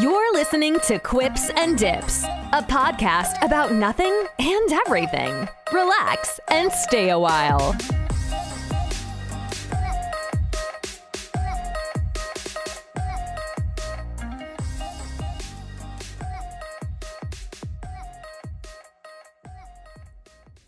You're listening to Quips and Dips, a podcast about nothing and everything. Relax and stay a while.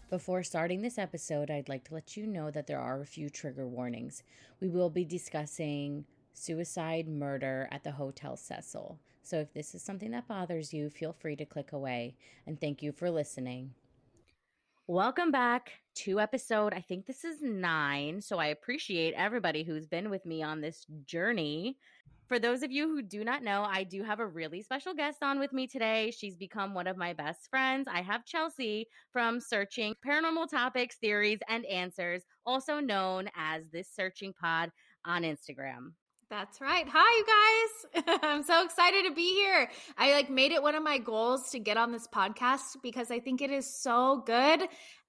Before starting this episode, I'd like to let you know that there are a few trigger warnings. We will be discussing suicide murder at the Hotel Cecil. So if this is something that bothers you, feel free to click away. And thank you for listening. Welcome back to episode, I think this is nine. So I appreciate everybody who's been with me on this journey. For those of you who do not know, I do have a really special guest on with me today. She's become one of my best friends. I have Chelsie from Searching Paranormal Topics, Theories, and Answers, also known as this Searching Pod on Instagram. That's right. Hi, you guys. I'm so excited to be here. I like made it one of my goals to get on this podcast because I think it is so good.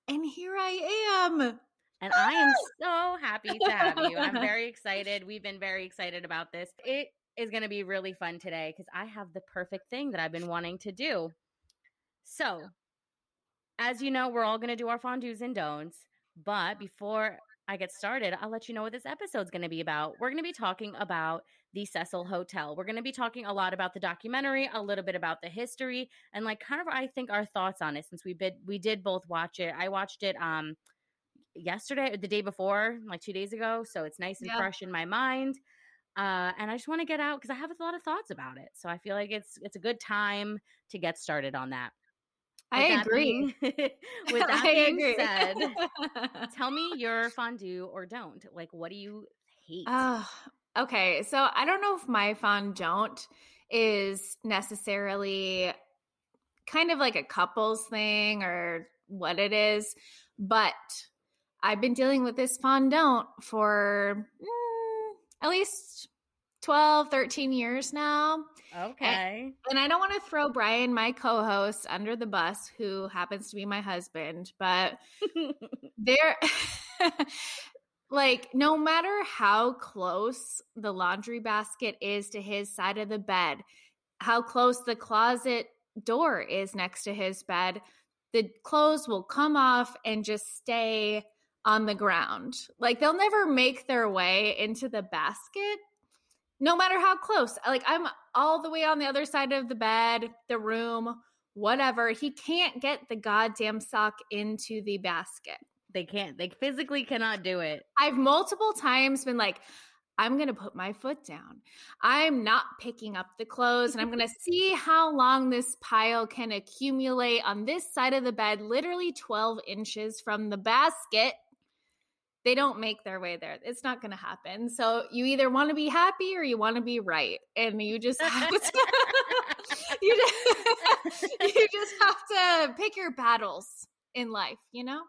And here I am. And I am so happy to have you. I'm very excited. We've been very excited about this. It is going to be really fun today because I have the perfect thing that I've been wanting to do. So, as you know, we're all going to do our fondues and don'ts. But before I get started, I'll let you know what this episode's going to be about. We're going to be talking about the Cecil Hotel. We're going to be talking a lot about the documentary, a little bit about the history, and like kind of I think our thoughts on it since we did we did both watch it. I watched it um yesterday, the day before, like two days ago. So it's nice and yeah. fresh in my mind. Uh, and I just want to get out because I have a lot of thoughts about it. So I feel like it's it's a good time to get started on that. I agree. Being, with that I being agree. said, tell me your fondue or don't. Like, what do you hate? Oh, okay. So I don't know if my fond don't is necessarily kind of like a couples thing or what it is, but I've been dealing with this fondant for mm, at least 12, 13 years now. Okay. And, and I don't want to throw Brian, my co host, under the bus, who happens to be my husband, but there, like, no matter how close the laundry basket is to his side of the bed, how close the closet door is next to his bed, the clothes will come off and just stay on the ground. Like they'll never make their way into the basket no matter how close. Like I'm all the way on the other side of the bed, the room, whatever. He can't get the goddamn sock into the basket. They can't. They physically cannot do it. I've multiple times been like, I'm going to put my foot down. I'm not picking up the clothes and I'm going to see how long this pile can accumulate on this side of the bed, literally 12 inches from the basket they don't make their way there. It's not going to happen. So you either want to be happy or you want to be right, and you just have to you, just, you just have to pick your battles in life. You know.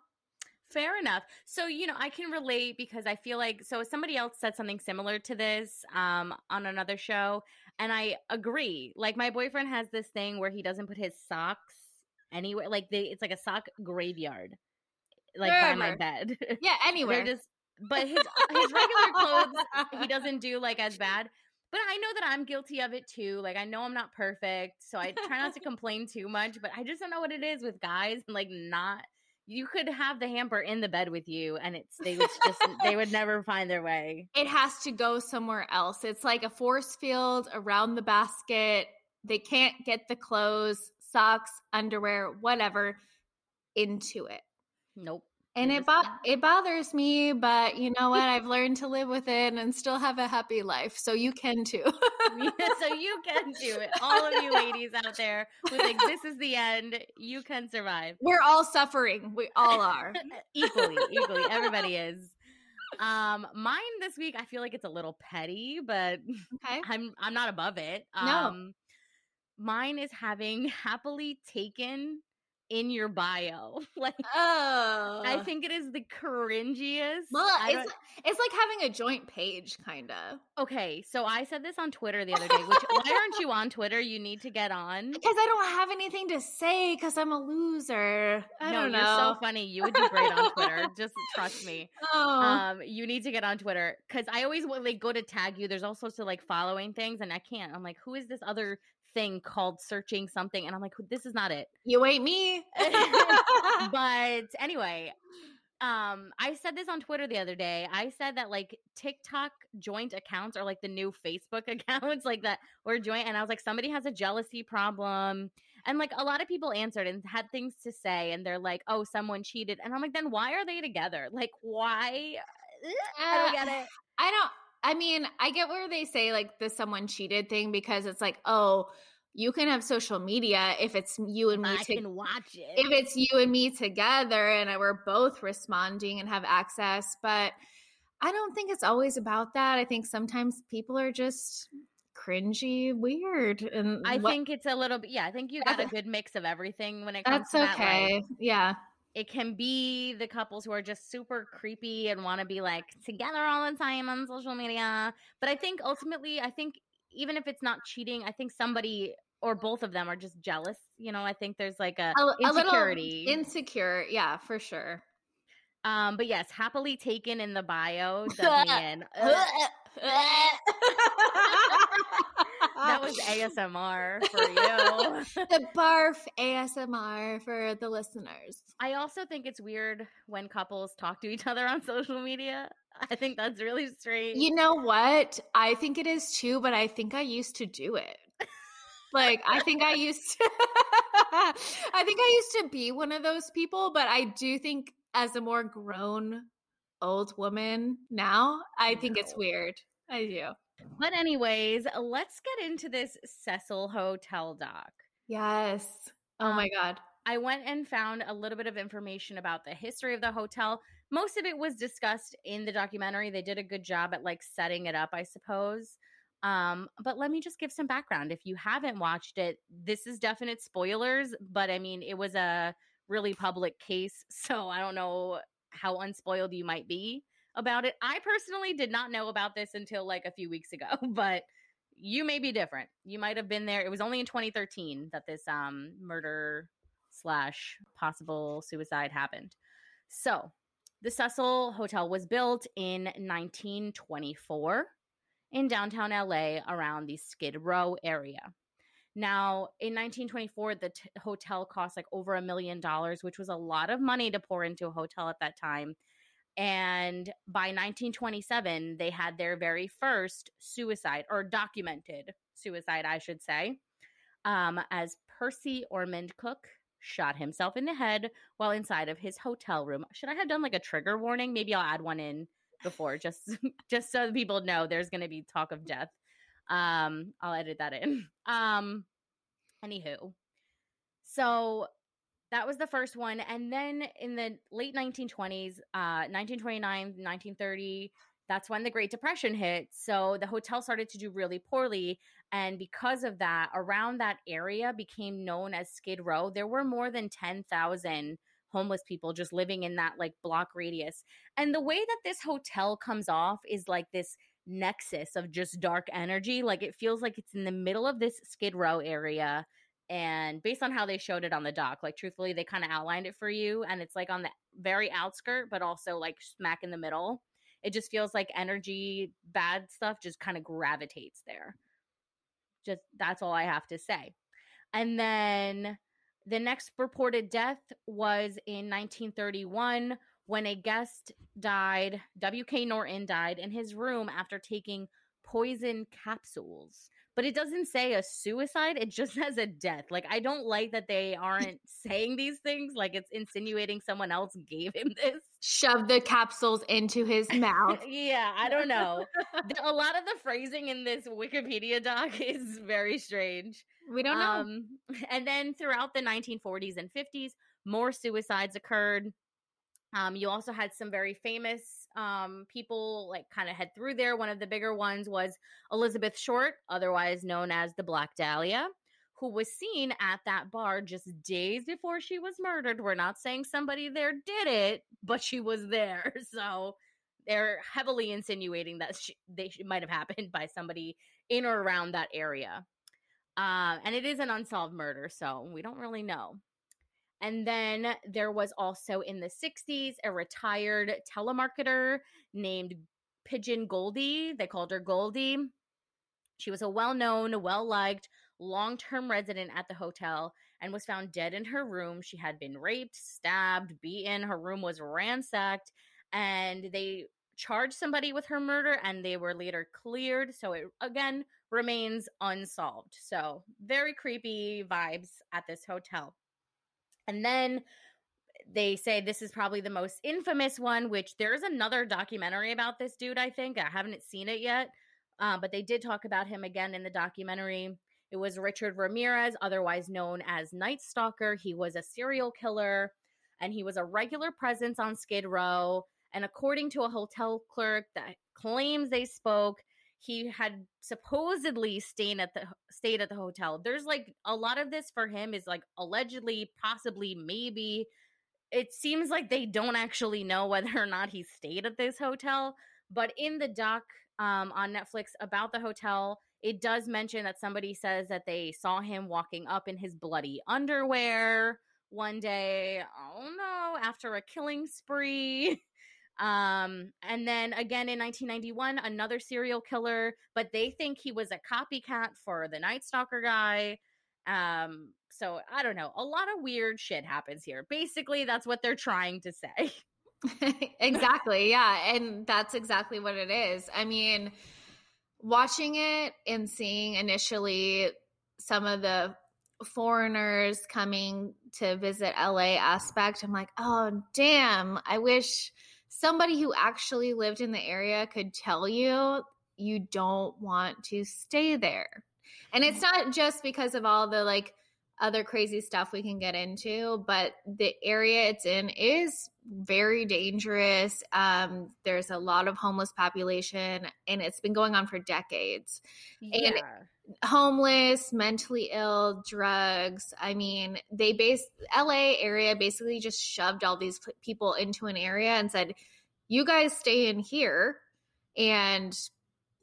Fair enough. So, you know, I can relate because I feel like so somebody else said something similar to this um on another show and I agree. Like my boyfriend has this thing where he doesn't put his socks anywhere like they it's like a sock graveyard like Wherever. by my bed. Yeah, anywhere. just but his his regular clothes he doesn't do like as bad. But I know that I'm guilty of it too. Like I know I'm not perfect, so I try not to complain too much, but I just don't know what it is with guys and like not you could have the hamper in the bed with you and it's they would just they would never find their way. It has to go somewhere else. It's like a force field around the basket. They can't get the clothes, socks, underwear, whatever into it. Nope. And it bo- it bothers me, but you know what? I've learned to live with it and still have a happy life. So you can too. so you can do it. All of you ladies out there who think this is the end, you can survive. We're all suffering. We all are. equally, equally. Everybody is. Um, mine this week, I feel like it's a little petty, but okay. I'm I'm not above it. Um, no. mine is having happily taken in your bio. like, oh, I think it is the cringiest. Well, it's it's like having a joint page, kind of. Okay, so I said this on Twitter the other day. Which why aren't you on Twitter? You need to get on because I don't have anything to say because I'm a loser. I no, you're so funny. You would do great on Twitter. Just trust me. Oh. Um, you need to get on Twitter because I always like go to tag you. There's all sorts of like following things, and I can't. I'm like, who is this other thing called searching something, and I'm like, this is not it. You ain't me. but anyway, um, I said this on Twitter the other day. I said that like TikTok joint accounts are like the new Facebook accounts, like that or joint. And I was like, somebody has a jealousy problem. And like a lot of people answered and had things to say, and they're like, oh, someone cheated. And I'm like, then why are they together? Like, why? I don't get it. I don't. I mean, I get where they say like the someone cheated thing because it's like, oh, you can have social media if it's you and me I to, can watch it. If it's you and me together and we're both responding and have access, but I don't think it's always about that. I think sometimes people are just cringy, weird, and I what, think it's a little bit. Yeah, I think you got a good mix of everything when it comes. That's to okay. That, like, yeah, it can be the couples who are just super creepy and want to be like together all the time on social media. But I think ultimately, I think even if it's not cheating, I think somebody or both of them are just jealous. You know, I think there's like a, a insecurity. A insecure, yeah, for sure. Um, but yes, happily taken in the bio does. Ah, that was ASMR for you. the barf ASMR for the listeners. I also think it's weird when couples talk to each other on social media. I think that's really strange. You know what? I think it is too, but I think I used to do it. like I think I used to I think I used to be one of those people, but I do think as a more grown old woman now, I think it's weird. I do. But anyways, let's get into this Cecil Hotel doc. Yes. Oh um, my god. I went and found a little bit of information about the history of the hotel. Most of it was discussed in the documentary. They did a good job at like setting it up, I suppose. Um, but let me just give some background. If you haven't watched it, this is definite spoilers, but I mean, it was a really public case. So I don't know how unspoiled you might be about it. I personally did not know about this until like a few weeks ago, but you may be different. You might have been there. It was only in 2013 that this um murder slash possible suicide happened. So the Cecil Hotel was built in 1924 in downtown LA around the Skid Row area. Now, in 1924, the t- hotel cost like over a million dollars, which was a lot of money to pour into a hotel at that time. And by 1927, they had their very first suicide or documented suicide, I should say, um, as Percy Ormond Cook shot himself in the head while inside of his hotel room. Should I have done like a trigger warning? Maybe I'll add one in before just just so people know there's going to be talk of death. Um, I'll edit that in. Um, anywho, so that was the first one, and then in the late 1920s, uh, 1929, 1930. That's when the Great Depression hit. So the hotel started to do really poorly. And because of that, around that area became known as Skid Row. There were more than 10,000 homeless people just living in that like block radius. And the way that this hotel comes off is like this nexus of just dark energy. Like it feels like it's in the middle of this Skid Row area. And based on how they showed it on the doc, like truthfully, they kind of outlined it for you. And it's like on the very outskirt, but also like smack in the middle. It just feels like energy, bad stuff just kind of gravitates there. Just that's all I have to say. And then the next reported death was in 1931 when a guest died. W.K. Norton died in his room after taking poison capsules. But it doesn't say a suicide, it just says a death. Like, I don't like that they aren't saying these things. Like, it's insinuating someone else gave him this. Shove the capsules into his mouth. yeah, I don't know. a lot of the phrasing in this Wikipedia doc is very strange. We don't know. Um, and then throughout the 1940s and 50s, more suicides occurred. Um, you also had some very famous um, people like kind of head through there. One of the bigger ones was Elizabeth Short, otherwise known as the Black Dahlia, who was seen at that bar just days before she was murdered. We're not saying somebody there did it, but she was there. So they're heavily insinuating that she, they might have happened by somebody in or around that area. Uh, and it is an unsolved murder, so we don't really know. And then there was also in the 60s a retired telemarketer named Pigeon Goldie. They called her Goldie. She was a well known, well liked long term resident at the hotel and was found dead in her room. She had been raped, stabbed, beaten. Her room was ransacked, and they charged somebody with her murder and they were later cleared. So it again remains unsolved. So very creepy vibes at this hotel. And then they say this is probably the most infamous one, which there's another documentary about this dude, I think. I haven't seen it yet, uh, but they did talk about him again in the documentary. It was Richard Ramirez, otherwise known as Night Stalker. He was a serial killer and he was a regular presence on Skid Row. And according to a hotel clerk that claims they spoke, he had supposedly stayed at the stayed at the hotel. There's like a lot of this for him is like allegedly, possibly, maybe. It seems like they don't actually know whether or not he stayed at this hotel. But in the doc um, on Netflix about the hotel, it does mention that somebody says that they saw him walking up in his bloody underwear one day. Oh no, after a killing spree. Um, and then again in 1991, another serial killer, but they think he was a copycat for the Night Stalker guy. Um, so I don't know. A lot of weird shit happens here. Basically, that's what they're trying to say. exactly. Yeah. And that's exactly what it is. I mean, watching it and seeing initially some of the foreigners coming to visit LA aspect, I'm like, oh, damn, I wish somebody who actually lived in the area could tell you you don't want to stay there. And it's not just because of all the like other crazy stuff we can get into, but the area it's in is very dangerous. Um, there's a lot of homeless population, and it's been going on for decades. Yeah. And homeless, mentally ill, drugs. I mean, they base LA area basically just shoved all these people into an area and said, "You guys stay in here, and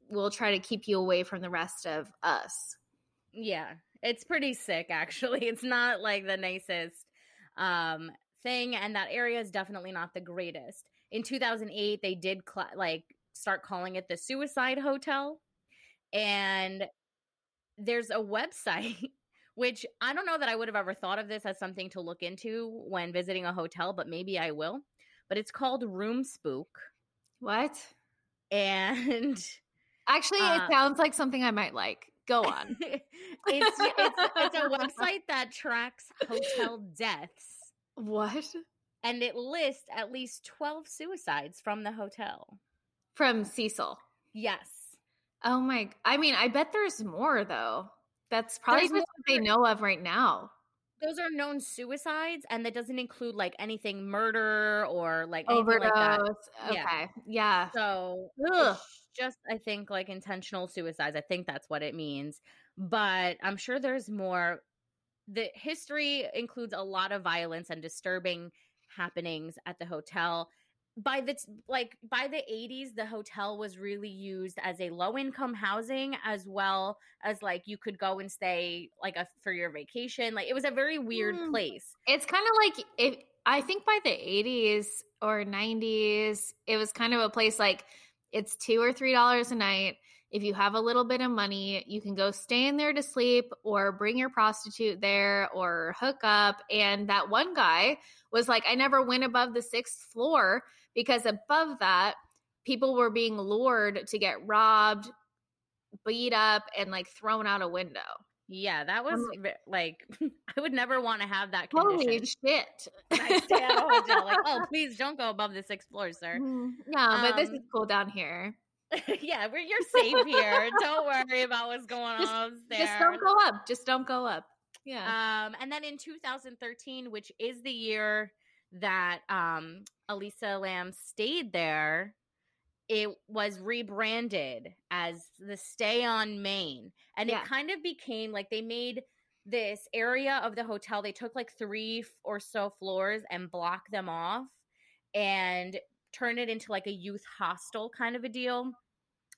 we'll try to keep you away from the rest of us." Yeah, it's pretty sick actually. It's not like the nicest um thing and that area is definitely not the greatest. In 2008 they did cl- like start calling it the suicide hotel and there's a website which I don't know that I would have ever thought of this as something to look into when visiting a hotel, but maybe I will. But it's called Room Spook. What? And actually, uh, it sounds like something I might like. Go on. it's, it's, it's a website that tracks hotel deaths. What? And it lists at least 12 suicides from the hotel. From Cecil. Yes. Oh my I mean, I bet there's more though. That's probably there's just what they know of right now. Those are known suicides, and that doesn't include like anything murder or like overdose. Like that. Okay, yeah. yeah. So just I think like intentional suicides. I think that's what it means. But I'm sure there's more. The history includes a lot of violence and disturbing happenings at the hotel. By the like by the 80s the hotel was really used as a low income housing as well as like you could go and stay like a for your vacation. Like it was a very weird mm. place. It's kind of like if I think by the 80s or 90s it was kind of a place like it's two or three dollars a night. If you have a little bit of money, you can go stay in there to sleep or bring your prostitute there or hook up. And that one guy was like, I never went above the sixth floor because above that, people were being lured to get robbed, beat up, and like thrown out a window. Yeah, that was like I would never want to have that condition. Holy shit! I stay at a hotel, like, oh, please don't go above the sixth floor, sir. No, um, but this is um cool down here. yeah, we're you're safe here. don't worry about what's going just, on upstairs. Just don't go up. Just don't go up. Yeah. Um, and then in 2013, which is the year that um Elisa Lam stayed there, it was rebranded as the Stay on Main. And yeah. it kind of became like they made this area of the hotel, they took like three or so floors and blocked them off and turned it into like a youth hostel kind of a deal.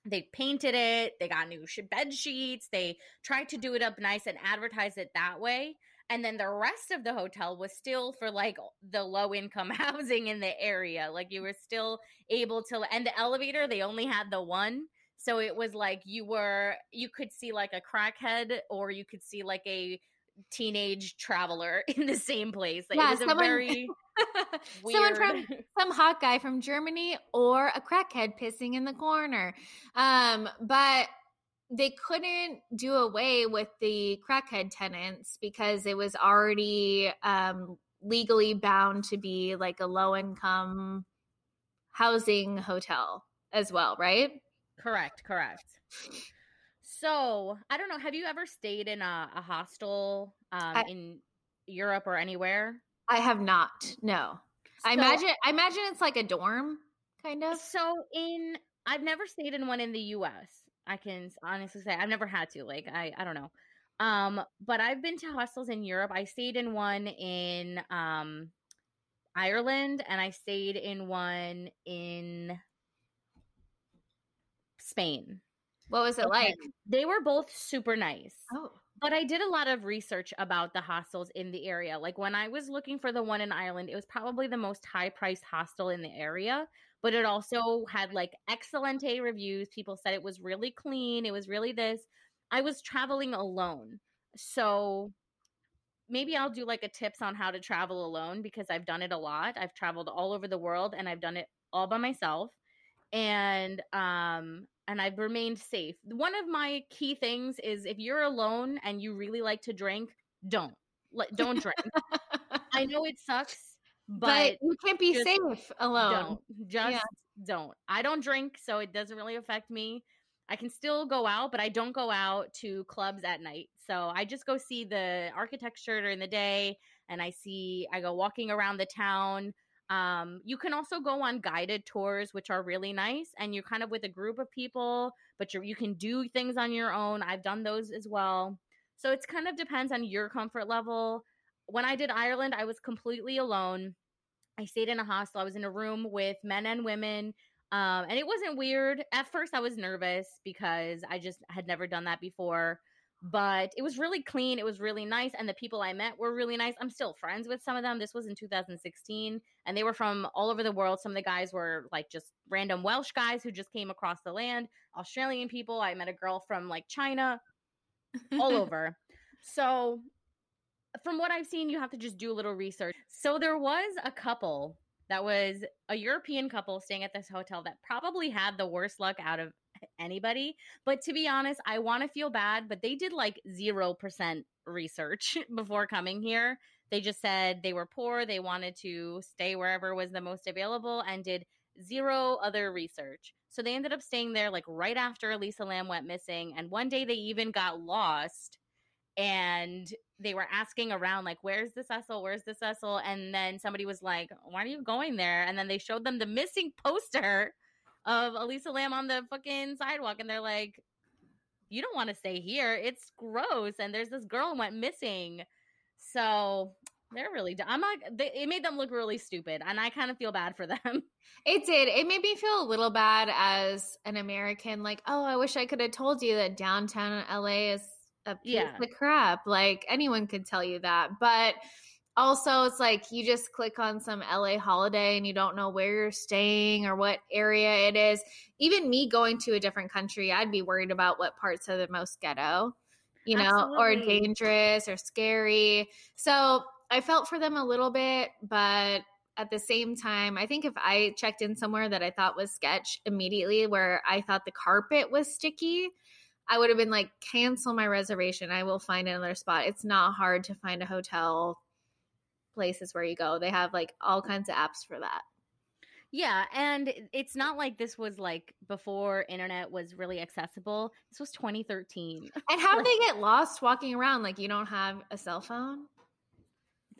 They painted it, they got new bed sheets, they tried to do it up nice and advertise it that way and then the rest of the hotel was still for like the low income housing in the area like you were still able to and the elevator they only had the one So it was like you were you could see like a crackhead or you could see like a teenage traveler in the same place. Like, Yeah, it was someone- a very Someone from some hot guy from Germany or a crackhead pissing in the corner. Um, but they couldn't do away with the crackhead tenants because it was already um, legally bound to be like a low income housing hotel as well, right? correct, correct. So I don't know. Have you ever stayed in a, a hostel um, I- in Europe or anywhere? I have not. No. I imagine I imagine it's like a dorm kind of. So in I've never stayed in one in the US. I can honestly say I've never had to. Like I I don't know. Um but I've been to hostels in Europe. I stayed in one in um Ireland and I stayed in one in Spain. What was it Okay. like? They were both super nice. Oh. But I did a lot of research about the hostels in the area. Like when I was looking for the one in Ireland, it was probably the most high priced hostel in the area, but it also had like excellent reviews. People said it was really clean, it was really this. I was traveling alone. So maybe I'll do like a tips on how to travel alone because I've done it a lot. I've traveled all over the world and I've done it all by myself. And um and I've remained safe. One of my key things is if you're alone and you really like to drink, don't. Like, don't drink. I know it sucks, But, but, you can't be safe alone. don't. Just don't. I don't drink, so it doesn't really affect me. I can still go out, but I don't go out to clubs at night. So I just go see the architecture during the day and I see I go walking around the town. Um, you can also go on guided tours, which are really nice, and you're kind of with a group of people, but you you can do things on your own. I've done those as well. So it's kind of depends on your comfort level. When I did Ireland, I was completely alone. I stayed in a hostel. I was in a room with men and women. Um, and it wasn't weird. At first, I was nervous because I just had never done that before. But it was really clean. It was really nice. And the people I met were really nice. I'm still friends with some of them. This was in 2016. And they were from all over the world. Some of the guys were like just random Welsh guys who just came across the land, Australian people. I met a girl from like China, all over. So, from what I've seen, you have to just do a little research. So, there was a couple that was a European couple staying at this hotel that probably had the worst luck out of anybody. But to be honest, I want to feel bad, but they did like 0% research before coming here. They just said they were poor, they wanted to stay wherever was the most available, and did zero other research. So they ended up staying there like right after Elisa Lam went missing. And one day they even got lost and they were asking around, like, where's the Cecil? Where's the Cecil? And then somebody was like, why are you going there? And then they showed them the missing poster of Elisa Lam on the fucking sidewalk. And they're like, you don't want to stay here. It's gross. And there's this girl went missing. So they're really—I'm not, they, it made them look really stupid. And I kind of feel bad for them. It did. It made me feel a little bad as an American. Like, oh, I wish I could have told you that downtown LA is a piece Yeah. of crap. Like anyone could tell you that. But also, it's like you just click on some LA holiday and you don't know where you're staying or what area it is. Even me going to a different country, I'd be worried about what parts are the most ghetto, you know, or dangerous or scary. So I felt for them a little bit, but at the same time, I think if I checked in somewhere that I thought was sketch immediately, where I thought the carpet was sticky, I would have been like, cancel my reservation. I will find another spot. It's not hard to find a hotel places where you go. They have like all kinds of apps for that. Yeah, and it's not like this was like before internet was really accessible. This was 2013. And how do they get lost walking around? Like you don't have a cell phone?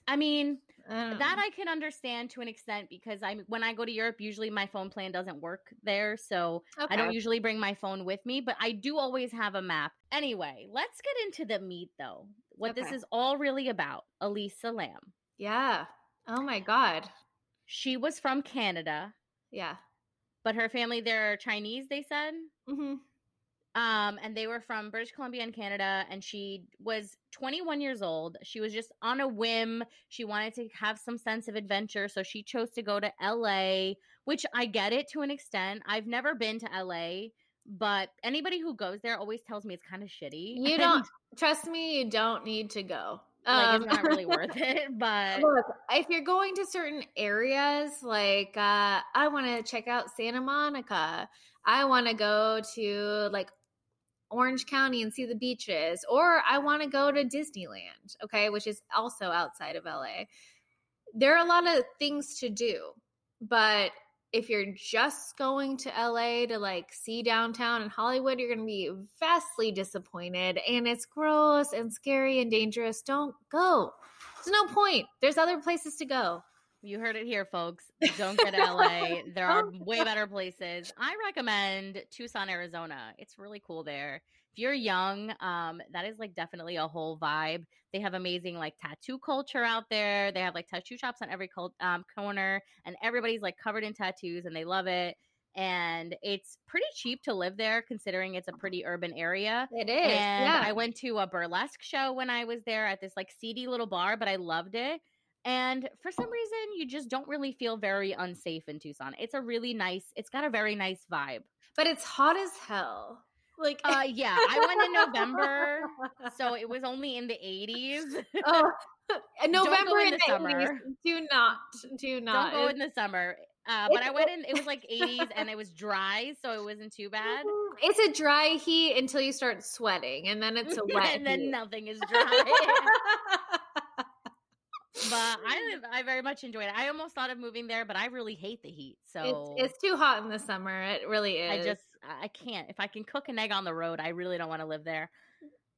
I mean, I that. I can understand to an extent because I when I go to Europe, usually my phone plan doesn't work there, so I don't usually bring my phone with me, but I do always have a map. Anyway, let's get into the meat though. What this is all really about. Elisa Lam. Yeah. Oh my God. She was from Canada, Yeah. but her family they're Chinese, they said. hmm Um, and they were from British Columbia and Canada, and she was 21 years old. She was just on a whim. She wanted to have some sense of adventure, so she chose to go to LA, which I get it to an extent. I've never been to LA, but anybody who goes there always tells me it's kind of shitty. You don't trust me. You don't need to go. like Um, it's not really worth it. But Look, if you're going to certain areas, like uh, I want to check out Santa Monica, I want to go to like Orange County and see the beaches, or I want to go to Disneyland, okay, which is also outside of LA. There are a lot of things to do, but if you're just going to LA to like see downtown and Hollywood, you're going to be vastly disappointed and it's gross and scary and dangerous. Don't go. There's no point. There's other places to go. You heard it here, folks. Don't go to LA. There are way better places. I recommend Tucson, Arizona. It's really cool there. If you're young, um, that is like definitely a whole vibe. They have amazing like tattoo culture out there. They have like tattoo shops on every col- um, corner, and everybody's like covered in tattoos, and they love it. And it's pretty cheap to live there, considering it's a pretty urban area. It is. And yeah. I went to a burlesque show when I was there at this like seedy little bar, but I loved it. And for some reason, you just don't really feel very unsafe in Tucson. It's a really nice, it's got a very nice vibe. but it's hot as hell. Like, Uh, yeah, I went in November, so it was only in the 80s. oh, November in in the the summer. 80s. Do not, do not. Don't go in the summer. Uh, but I went in, it was like 80s and it was dry, so it wasn't too bad. It's a dry heat until you start sweating, and then it's a wet. and then heat. nothing is dry. But I I very much enjoyed it. I almost thought of moving there, but I really hate the heat. So it's, it's too hot in the summer. It really is. I just I can't. If I can cook an egg on the road, I really don't want to live there.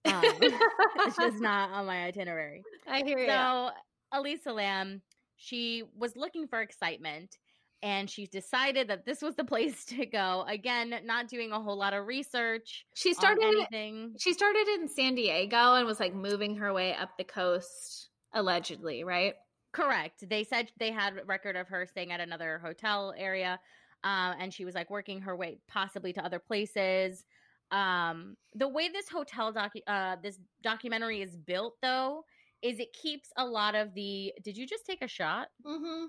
Um, it's just not on my itinerary. I hear you. So Elisa Lam, she was looking for excitement. And she decided that this was the place to go. Again, not doing a whole lot of research. She started. anything. She started in San Diego and was like moving her way up the coast, allegedly, right? Correct. They said they had a record of her staying at another hotel area, um, and she was like working her way possibly to other places. Um, the way this hotel docu- uh, this documentary is built, though, is it keeps a lot of the. Did you just take a shot? Mm-hmm.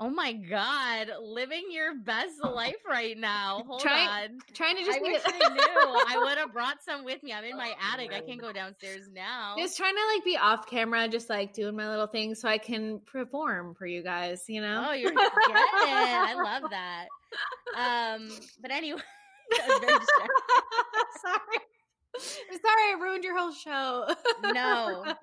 Oh my god, living your best life right now. Hold Try- on. Trying to just I be- wish I knew. I would have brought some with me. I'm in my attic. I can't go downstairs now. Just trying to like be off camera, just like doing my little thing so I can perform for you guys, you know? Oh, you're getting it. I love that. Um, but anyway, that was very distracting. sorry. I'm sorry I ruined your whole show. No.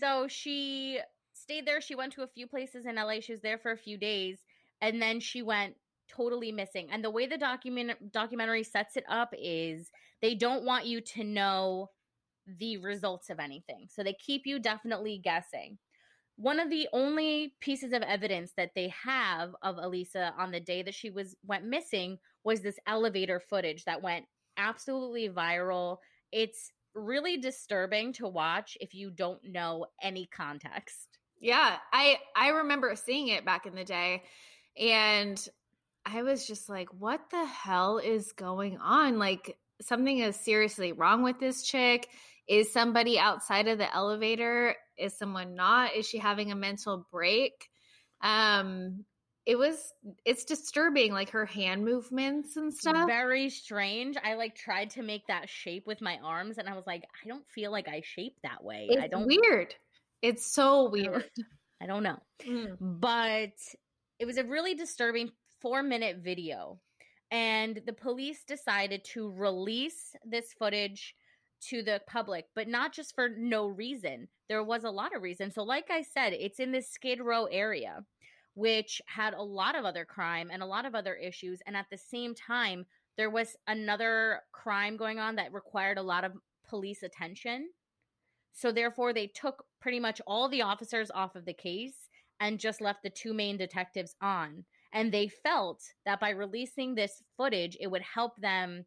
so she stayed there. She went to a few places in LA. She was there for a few days, and then she went totally missing. And the way the document documentary sets it up is they don't want you to know the results of anything. So they keep you definitely guessing. One of the only pieces of evidence that they have of Elisa on the day that she was went missing was this elevator footage that went absolutely viral. It's really disturbing to watch if you don't know any context. Yeah, I I remember seeing it back in the day and I was just like what the hell is going on? Like something is seriously wrong with this chick. Is somebody outside of the elevator? Is someone not? Is she having a mental break? Um it was it's disturbing like her hand movements and stuff. Very strange. I like tried to make that shape with my arms and I was like, I don't feel like I shape that way. It's I don't weird. It's so weird. I don't know. Mm. but it was a really disturbing four minute video. And the police decided to release this footage to the public, but not just for no reason. There was a lot of reason. So, like I said, it's in this Skid Row area, which had a lot of other crime and a lot of other issues. And at the same time, there was another crime going on that required a lot of police attention. So, therefore, they took pretty much all the officers off of the case and just left the two main detectives on. And they felt that by releasing this footage, it would help them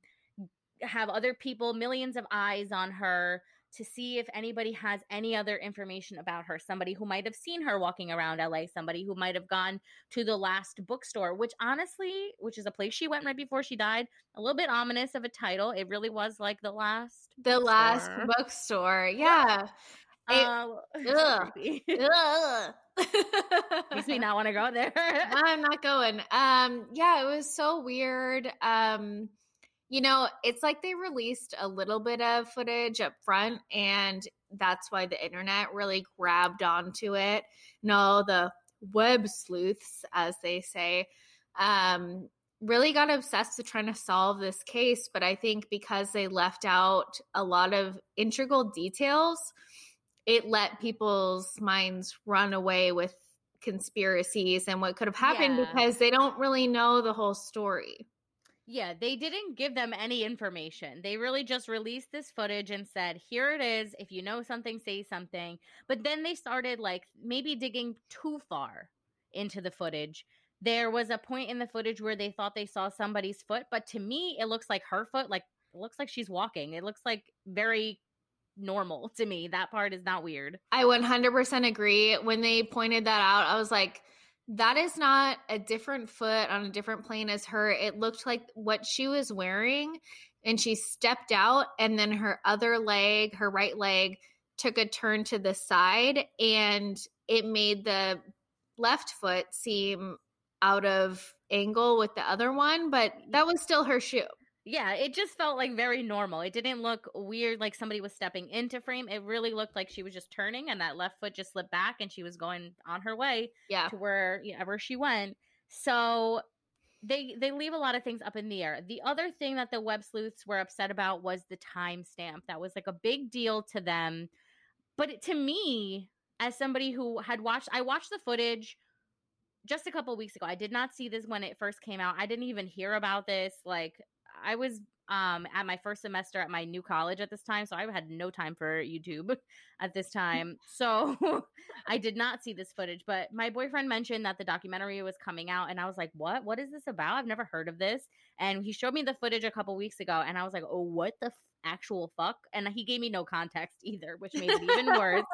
have other people, millions of eyes on her to see if anybody has any other information about her. Somebody who might have seen her walking around LA, somebody who might have gone to the last bookstore, which honestly, which is a place she went right before she died, a little bit ominous of a title. It really was like the last. The last bookstore. bookstore. Yeah. It- Uh, ugh. Ugh. Makes me not want to go there. I'm not going. Um, yeah, it was so weird. Um, You know, it's like they released a little bit of footage up front, and that's why the internet really grabbed onto it. No, the web sleuths, as they say, um, really got obsessed with trying to solve this case. But I think because they left out a lot of integral details, it let people's minds run away with conspiracies and what could have happened Yeah. because they don't really know the whole story. Yeah, they didn't give them any information. They really just released this footage and said, "Here it is. If you know something, say something." But then they started like maybe digging too far into the footage. There was a point in the footage where they thought they saw somebody's foot, but to me it looks like her foot, like it looks like she's walking. It looks like very normal to me. That part is not weird. I 100% agree. When they pointed that out, I was like, that is not a different foot on a different plane as her. It looked like what she was wearing, and she stepped out, and then her other leg, her right leg, took a turn to the side, and it made the left foot seem out of angle with the other one, but that was still her shoe. Yeah, it just felt like very normal. It didn't look weird like somebody was stepping into frame. It really looked like she was just turning and that left foot just slipped back and she was going on her way Yeah. to wherever she went. So they they leave a lot of things up in the air. The other thing that the web sleuths were upset about was the timestamp. That was like a big deal to them. But it, to me, as somebody who had watched I watched the footage just a couple weeks ago. I did not see this when it first came out. I didn't even hear about this. Like I was um at my first semester at my new college at this time, so I had no time for YouTube at this time. So I did not see this footage, but my boyfriend mentioned that the documentary was coming out and I was like, "What? What is this about? I've never heard of this." And he showed me the footage a couple weeks ago and I was like, "Oh, what the f- actual fuck?" And he gave me no context either, which made it even worse.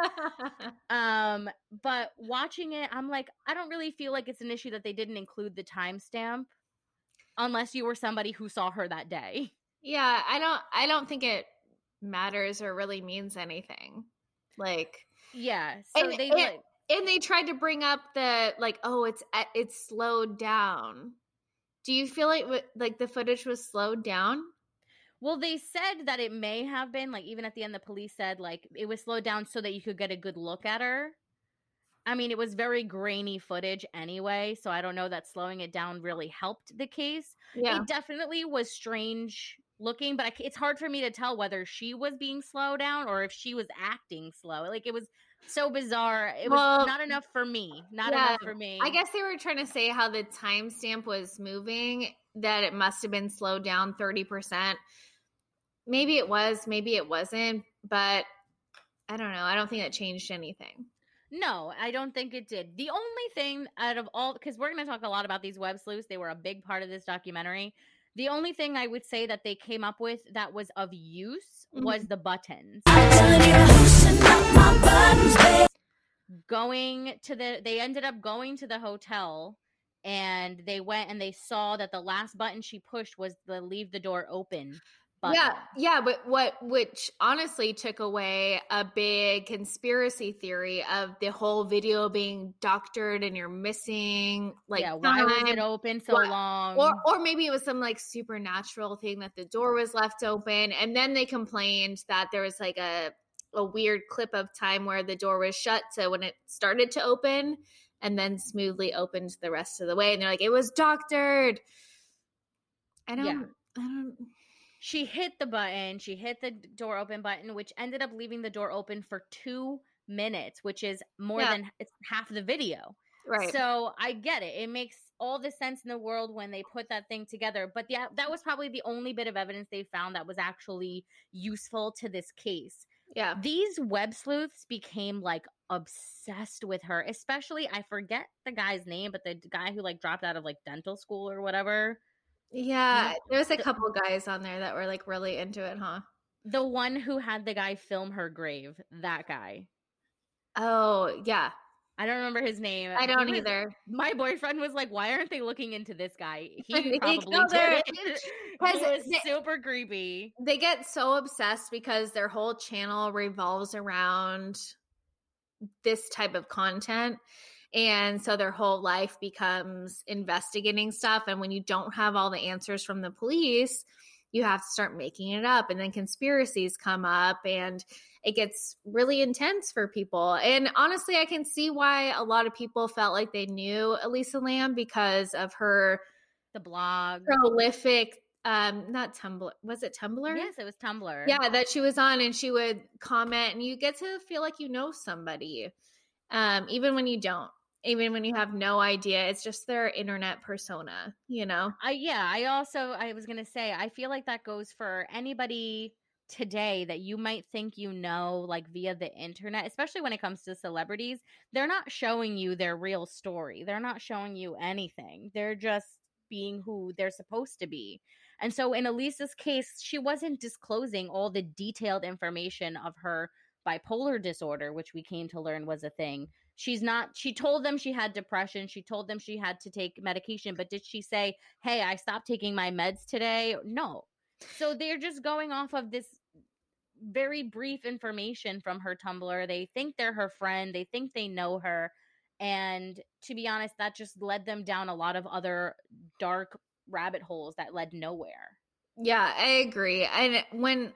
Um, but watching it, I'm like, I don't really feel like it's an issue that they didn't include the timestamp unless you were somebody who saw her that day. Yeah, I don't I don't think it matters or really means anything. Like Yeah. So And- they and- like and they tried to bring up the like oh it's at- it's slowed down. Do you feel like like the footage was slowed down? well, they said that it may have been like even at the end the police said like it was slowed down so that you could get a good look at her. I mean, it was very grainy footage anyway, so I don't know that slowing it down really helped the case. Yeah. It definitely was strange looking, but I it's hard for me to tell whether she was being slowed down or if she was acting slow. Like it was so bizarre. It was not enough for me. Not yeah, enough for me. I guess they were trying to say how the timestamp was moving, that it must have been slowed down 30%. Maybe it was, maybe it wasn't, but I don't know. I don't think that changed anything. No, I don't think it did. The only thing out of all, because we're going to talk a lot about these web sleuths, they were a big part of this documentary. The only thing I would say that they came up with that was of use was mm-hmm. the buttons. Going to the, they ended up going to the hotel and they went and they saw that the last button she pushed was the leave the door open button. Yeah, yeah, but what which honestly took away a big conspiracy theory of the whole video being doctored and you're missing like yeah, why was it open so Why- long? or or maybe it was some like supernatural thing that the door was left open and then they complained that there was like a a weird clip of time where the door was shut so when it started to open and then smoothly opened the rest of the way and they're like it was doctored i don't Yeah. i don't she hit the button she hit the door open button which ended up leaving the door open for two minutes which is more Yeah. than it's half the video. Right. So i get it it makes all the sense in the world when they put that thing together but yeah that was probably the only bit of evidence they found that was actually useful to this case. Yeah. These web sleuths became like obsessed with her especially i forget the guy's name but the guy who like dropped out of like dental school or whatever Yeah, there was a couple guys on there that were like really into it, huh? the one who had the guy film her grave that guy Oh, yeah. I don't remember his name. I don't was- either. My boyfriend was like, "Why aren't they looking into this guy?" He probably did it. Was they- super creepy. They get so obsessed because their whole channel revolves around this type of content. And so their whole life becomes investigating stuff. And when you don't have all the answers from the police, you have to start making it up and then conspiracies come up and it gets really intense for people. And honestly, I can see why a lot of people felt like they knew Elisa Lam because of her the blog prolific um not tumblr was it tumblr yes it was tumblr yeah that she was on and she would comment and you get to feel like you know somebody um even when you don't even when you have no idea it's just their internet persona you know? I yeah i also i was gonna say i feel like that goes for anybody today that you might think you know like via the internet especially when it comes to celebrities they're not showing you their real story they're not showing you anything they're just being who they're supposed to be. And so in elisa's case she wasn't disclosing all the detailed information of her bipolar disorder which we came to learn was a thing she's not she told them she had depression she told them she had to take medication but did she say hey i stopped taking my meds today? No. So they're just going off of this very brief information from her tumblr. They think they're her friend they think they know her and to be honest that just led them down a lot of other dark rabbit holes that led nowhere. Yeah i agree and when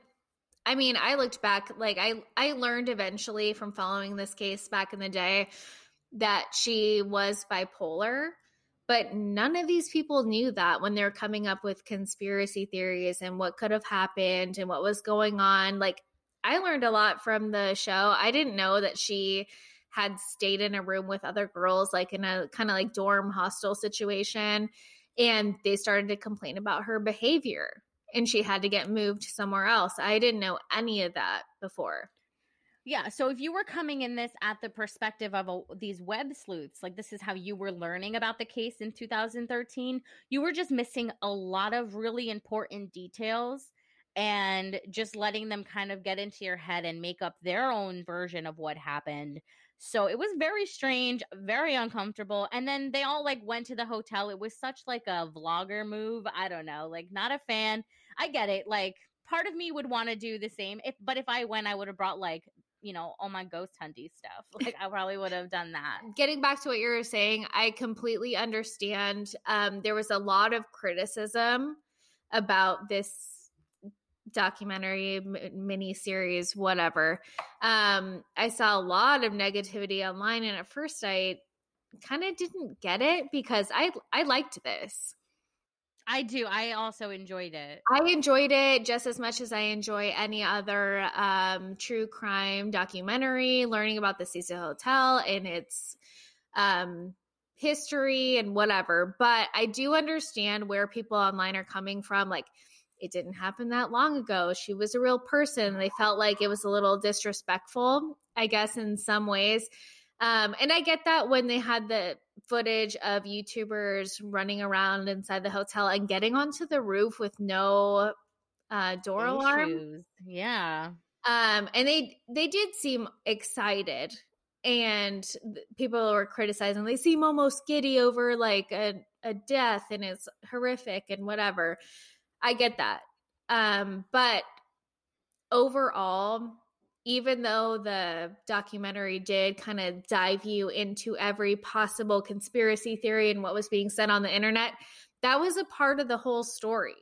I mean, I looked back, like I I learned eventually from following this case back in the day that she was bipolar, but none of these people knew that when they're coming up with conspiracy theories and what could have happened and what was going on. Like I learned a lot from the show. I didn't know that she had stayed in a room with other girls like in a kind of like dorm hostel situation and they started to complain about her behavior and she had to get moved somewhere else. I didn't know any of that before. Yeah, so if you were coming in this at the perspective of a, these web sleuths, like this is how you were learning about the case in 2013, you were just missing a lot of really important details and just letting them kind of get into your head and make up their own version of what happened. So it was very strange, very uncomfortable. And then they all like went to the hotel. It was such like a vlogger move. I don't know, like not a fan. I get it. Like part of me would want to do the same. If but if I went, I would have brought like you know all my ghost hunty stuff. Like I probably would have done that. Getting back to what you were saying, I completely understand. Um, there was a lot of criticism about this documentary mini series whatever um i saw a lot of negativity online and at first i kind of didn't get it because i i liked this I do. I also enjoyed it. I enjoyed it just as much as I enjoy any other um, true crime documentary, learning about the Cecil Hotel and its um, history and whatever. But I do understand where people online are coming from. Like, it didn't happen that long ago. She was a real person. They felt like it was a little disrespectful, I guess, in some ways. Um, and I get that when they had the footage of YouTubers running around inside the hotel and getting onto the roof with no uh, door Issues. alarm. Yeah. Um, and they they did seem excited, and people were criticizing. They seem almost giddy over like a a death, and it's horrific and whatever. I get that, um, but overall, even though the documentary did kind of dive you into every possible conspiracy theory and what was being said on the internet, that was a part of the whole story.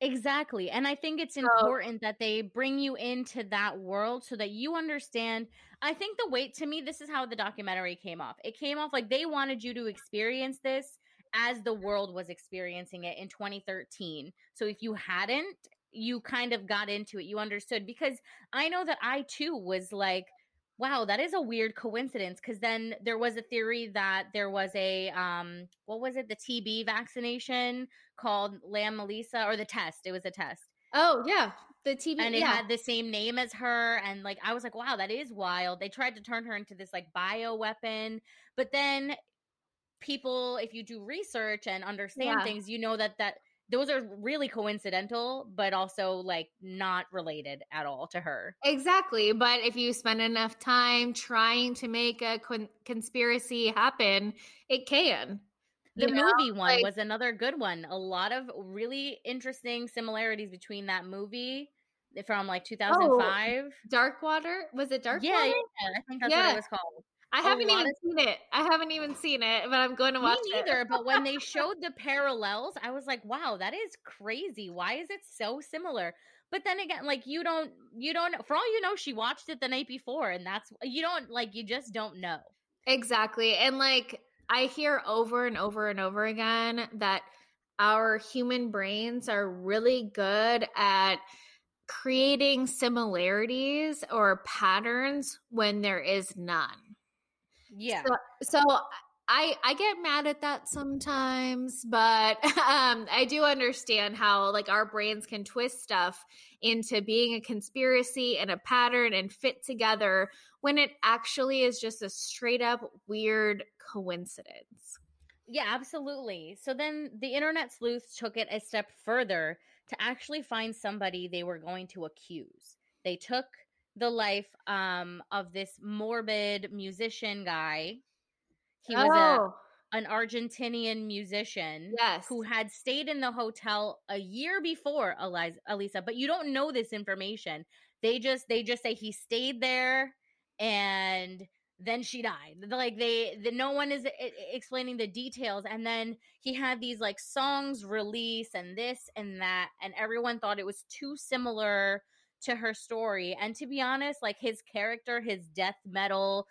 Exactly. And I think it's important that they bring you into that world so that you understand. I think the weight to me, this is how the documentary came off. It came off like they wanted you to experience this as the world was experiencing it in 2013. So if you hadn't, you kind of got into it, you understood because I know that I too was like, wow, that is a weird coincidence because then there was a theory that there was a um what was it, the TB vaccination called LAM-ELISA or the test. It was a test. Oh yeah. The TB and it yeah. had the same name as her and like I was like wow that is wild they tried to turn her into this like bio weapon but then people if you do research and understand yeah. things you know that that those are really coincidental, but also like not related at all to her. Exactly. But if you spend enough time trying to make a con- conspiracy happen, it can. The movie know? one like, was another good one. A lot of really interesting similarities between that movie from like 2005. Oh, Dark Water? Was it Dark yeah, Water? Yeah, I think that's yeah. what it was called. I oh, haven't even of- seen it. I haven't even seen it, but I'm going to watch Me neither. It. but when they showed the parallels, I was like, wow, that is crazy. Why is it so similar? But then again, like you don't, you don't. For all you know, she watched it the night before, and that's you don't like. You just don't know exactly. And like I hear over and over and over again that our human brains are really good at creating similarities or patterns when there is none. Yeah. So, so I I get mad at that sometimes, but um, I do understand how like our brains can twist stuff into being a conspiracy and a pattern and fit together when it actually is just a straight up weird coincidence. Yeah, absolutely. So then the internet sleuths took it a step further to actually find somebody they were going to accuse. They took the life um, of this morbid musician guy. He was oh. a, an Argentinian musician yes. who had stayed in the hotel a year before Eliza, Elisa, but you don't know this information. They just they just say he stayed there and then she died like they the, no one is explaining the details and then he had these like songs release and this and that and everyone thought it was too similar to her story and to be honest like his character his death metal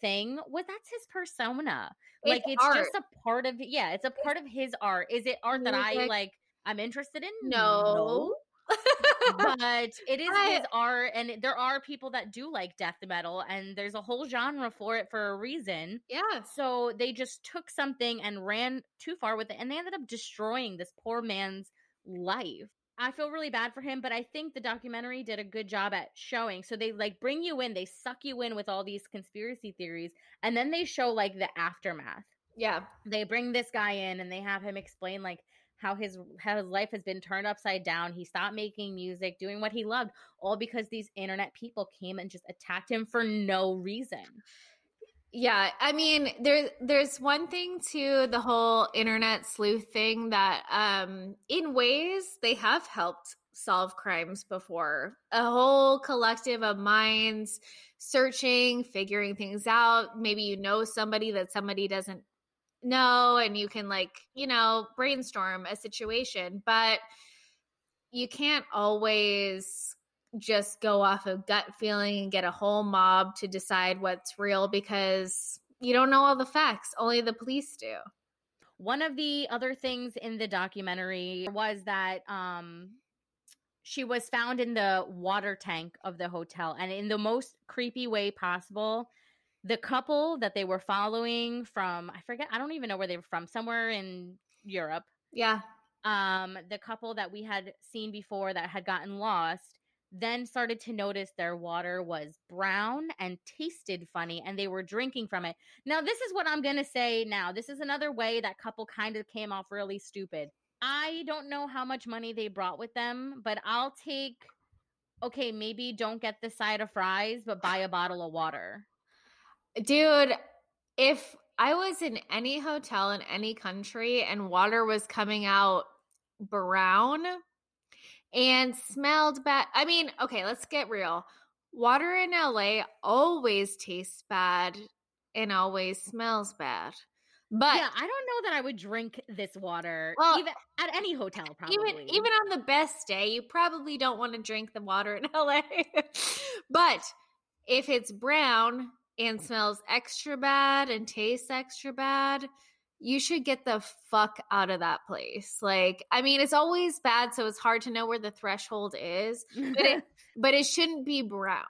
thing was that's his persona it's like it's art. just a part of yeah it's a part of his art is it art that i like i'm interested in no, no but it is I, his art, and there are people that do like death metal, and there's a whole genre for it for a reason. Yeah. So they just took something and ran too far with it, and they ended up destroying this poor man's life. I feel really bad for him, but I think the documentary did a good job at showing. So they like bring you in, they suck you in with all these conspiracy theories, and then they show like the aftermath. Yeah. They bring this guy in and they have him explain like how his how his life has been turned upside down. He stopped making music, doing what he loved, all because these internet people came and just attacked him for no reason. Yeah, I mean, there there's one thing to the whole internet sleuth thing that um in ways they have helped solve crimes before. A whole collective of minds searching, figuring things out. Maybe you know somebody that somebody doesn't know and you can like you know brainstorm a situation but you can't always just go off of gut feeling and get a whole mob to decide what's real because you don't know all the facts only the police do one of the other things in the documentary was that um she was found in the water tank of the hotel and in the most creepy way possible the couple that they were following from I forget I don't even know where they were from somewhere in Europe. Yeah. Um the couple that we had seen before that had gotten lost then started to notice their water was brown and tasted funny and they were drinking from it. Now this is what I'm going to say now. This is another way that couple kind of came off really stupid. I don't know how much money they brought with them, but I'll take okay, maybe don't get the side of fries, but buy a bottle of water. Dude, if I was in any hotel in any country and water was coming out brown and smelled bad. I mean, okay, let's get real. Water in LA always tastes bad and always smells bad. But yeah, I don't know that I would drink this water well, even at any hotel. Probably even even on the best day, you probably don't want to drink the water in LA. but if it's brown and smells extra bad and tastes extra bad, you should get the fuck out of that place. Like, I mean, it's always bad, so it's hard to know where the threshold is, but it, but it shouldn't be brown.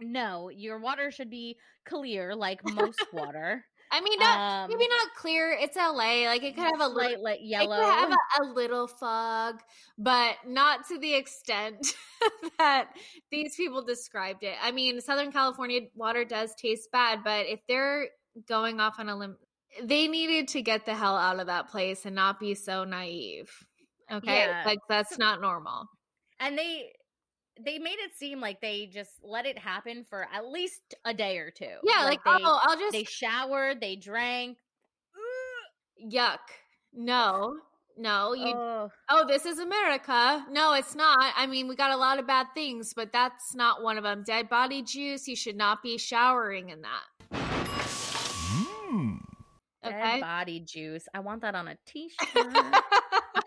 No, your water should be clear, like most water. I mean, not um, maybe not clear. It's LA. Like it could have a light, light yellow. It could have a, a, little fog, but not to the extent that these people described it. I mean, Southern California water does taste bad, but if they're going off on a limb, they needed to get the hell out of that place and not be so naive. Okay, yeah. like that's not normal. And they they made it seem like they just let it happen for at least a day or two. Yeah, like, like they, oh, I'll just they showered, they drank. Yuck. No. No, you oh. oh, this is America. No, it's not. I mean, we got a lot of bad things, but that's not one of them. Dead body juice, you should not be showering in that. Dead body juice. I want that on a t-shirt. I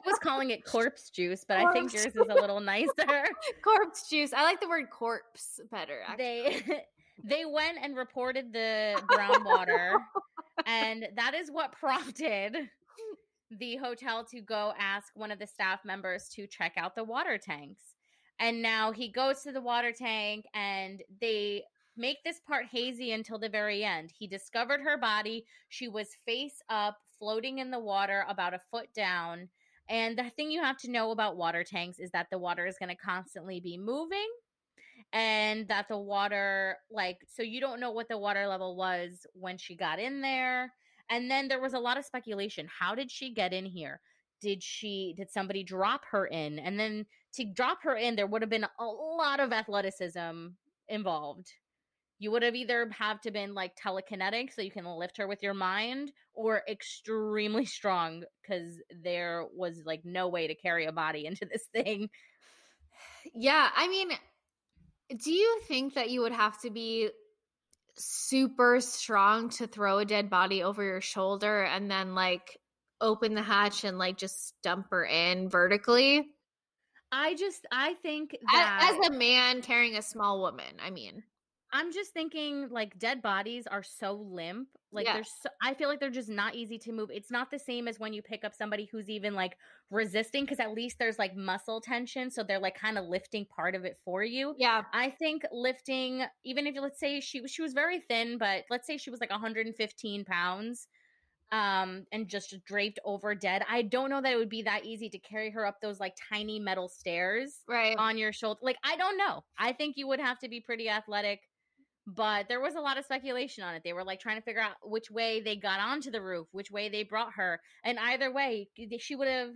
was calling it corpse juice, but I think yours is a little nicer. corpse juice. I like the word corpse better. Actually. They they went and reported the brown water, and that is what prompted the hotel to go ask one of the staff members to check out the water tanks. And now he goes to the water tank, and they make this part hazy until the very end. He discovered her body. She was face up, floating in the water about a foot down. And the thing you have to know about water tanks is that the water is going to constantly be moving and that the water like so you don't know what the water level was when she got in there and then there was a lot of speculation how did she get in here did she did somebody drop her in and then to drop her in there would have been a lot of athleticism involved you would have either have to been like telekinetic so you can lift her with your mind or extremely strong because there was like no way to carry a body into this thing Yeah, I mean, do you think that you would have to be super strong to throw a dead body over your shoulder and then like open the hatch and like just dump her in vertically? i just i think that As a man carrying a small woman, I mean. I'm just thinking like dead bodies are so limp. Like they're so, I feel like they're just not easy to move. It's not the same as when you pick up somebody who's even like resisting cuz at least there's like muscle tension so they're like kind of lifting part of it for you. Yeah. I think lifting even if let's say she she was very thin but let's say she was like 115 pounds um and just draped over dead. I don't know that it would be that easy to carry her up those like tiny metal stairs Right. on your shoulder. Like, I don't know. I think you would have to be pretty athletic, but there was a lot of speculation on it. They were like trying to figure out which way they got onto the roof, which way they brought her. And either way, she would have